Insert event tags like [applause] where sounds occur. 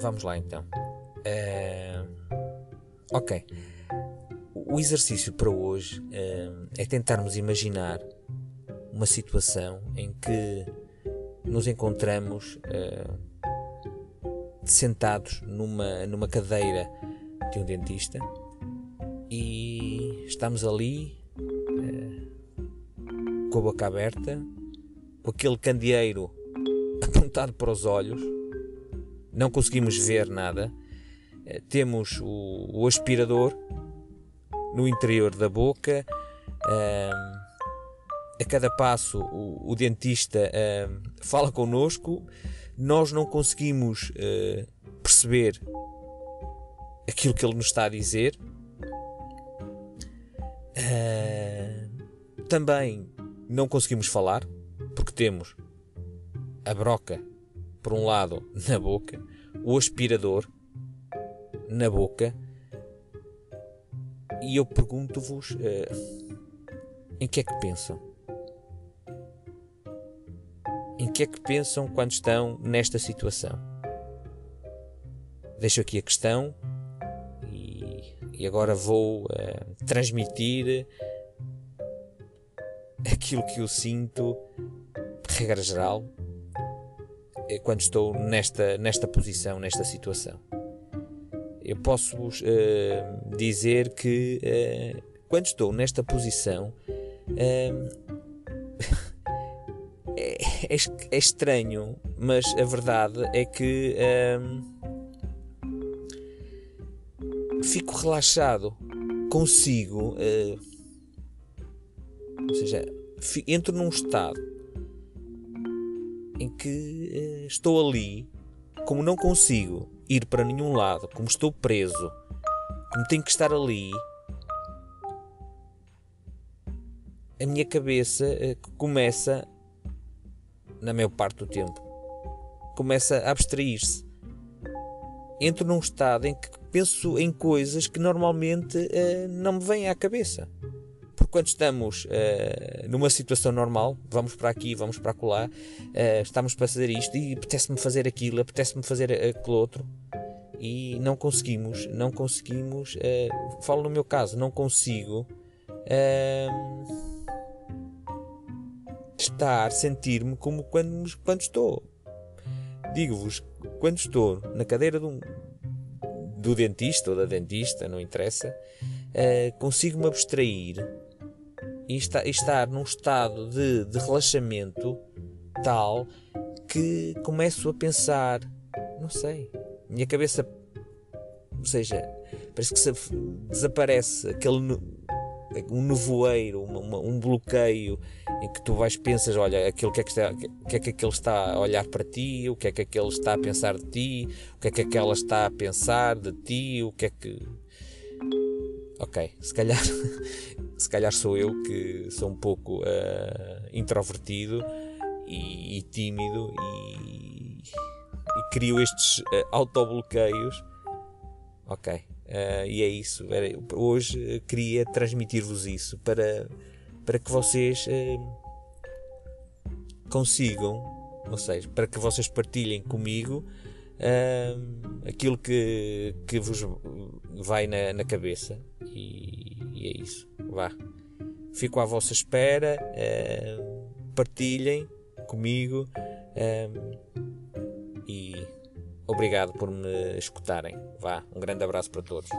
vamos lá então. Uh, ok. O exercício para hoje uh, é tentarmos imaginar uma situação em que nos encontramos uh, sentados numa, numa cadeira de um dentista e estamos ali com a boca aberta, com aquele candeeiro [laughs] apontado para os olhos, não conseguimos ver nada, uh, temos o, o, aspirador no interior da boca. A cada passo o, o dentista fala connosco nós não conseguimos uh, perceber aquilo que ele nos está a dizer. Também não conseguimos falar, porque temos a broca, por um lado, na boca, o aspirador na boca, e eu pergunto-vos uh, em que é que pensam? em que é que pensam quando estão nesta situação. Deixo aqui a questão e, e agora vou uh, transmitir aquilo que eu sinto, regra geral, quando estou nesta, nesta posição, nesta situação. Eu posso vos uh, dizer que uh, quando estou nesta posição, [laughs] é, é, estranho, mas a verdade é que fico relaxado, consigo, uh, ou seja, entro num estado em que uh, estou ali, como não consigo ir para nenhum lado, como estou preso, como tenho que estar ali. A minha cabeça uh, começa na maior parte do tempo. Começa a abstrair-se. Entro num estado em que penso em coisas que normalmente uh, não me vêm à cabeça. Porque quando estamos uh, numa situação normal, vamos para aqui, vamos para acolá, uh, estamos para fazer isto e apetece-me fazer aquilo, apetece-me fazer aquele outro e não conseguimos, não conseguimos, falo no meu caso, não consigo estar, sentir-me como quando, quando estou. Digo-vos, quando estou na cadeira um, do dentista ou da dentista, não interessa, uh, consigo-me abstrair e, estar num estado de, de relaxamento tal que começo a pensar, não sei, minha cabeça, ou seja, parece que desaparece aquele um nevoeiro, uma, um bloqueio em que tu vais pensas, olha, aquilo que é que, está, que é que aquele está a olhar para ti, o que é que aquele está a pensar de ti, o que é que aquela está a pensar de ti, o que é que. Ok, se calhar, [laughs] se calhar sou eu que sou um pouco uh, introvertido e, e tímido e, e, crio estes uh, autobloqueios. Ok, uh, e é isso. Hoje queria transmitir-vos isso para para que vocês consigam, ou seja, para que vocês partilhem comigo aquilo que, que vos vai na, na cabeça. E, e, é isso. Vá. Fico à vossa espera. Eh, partilhem comigo. Eh, e obrigado por me escutarem. Vá. Um grande abraço para todos.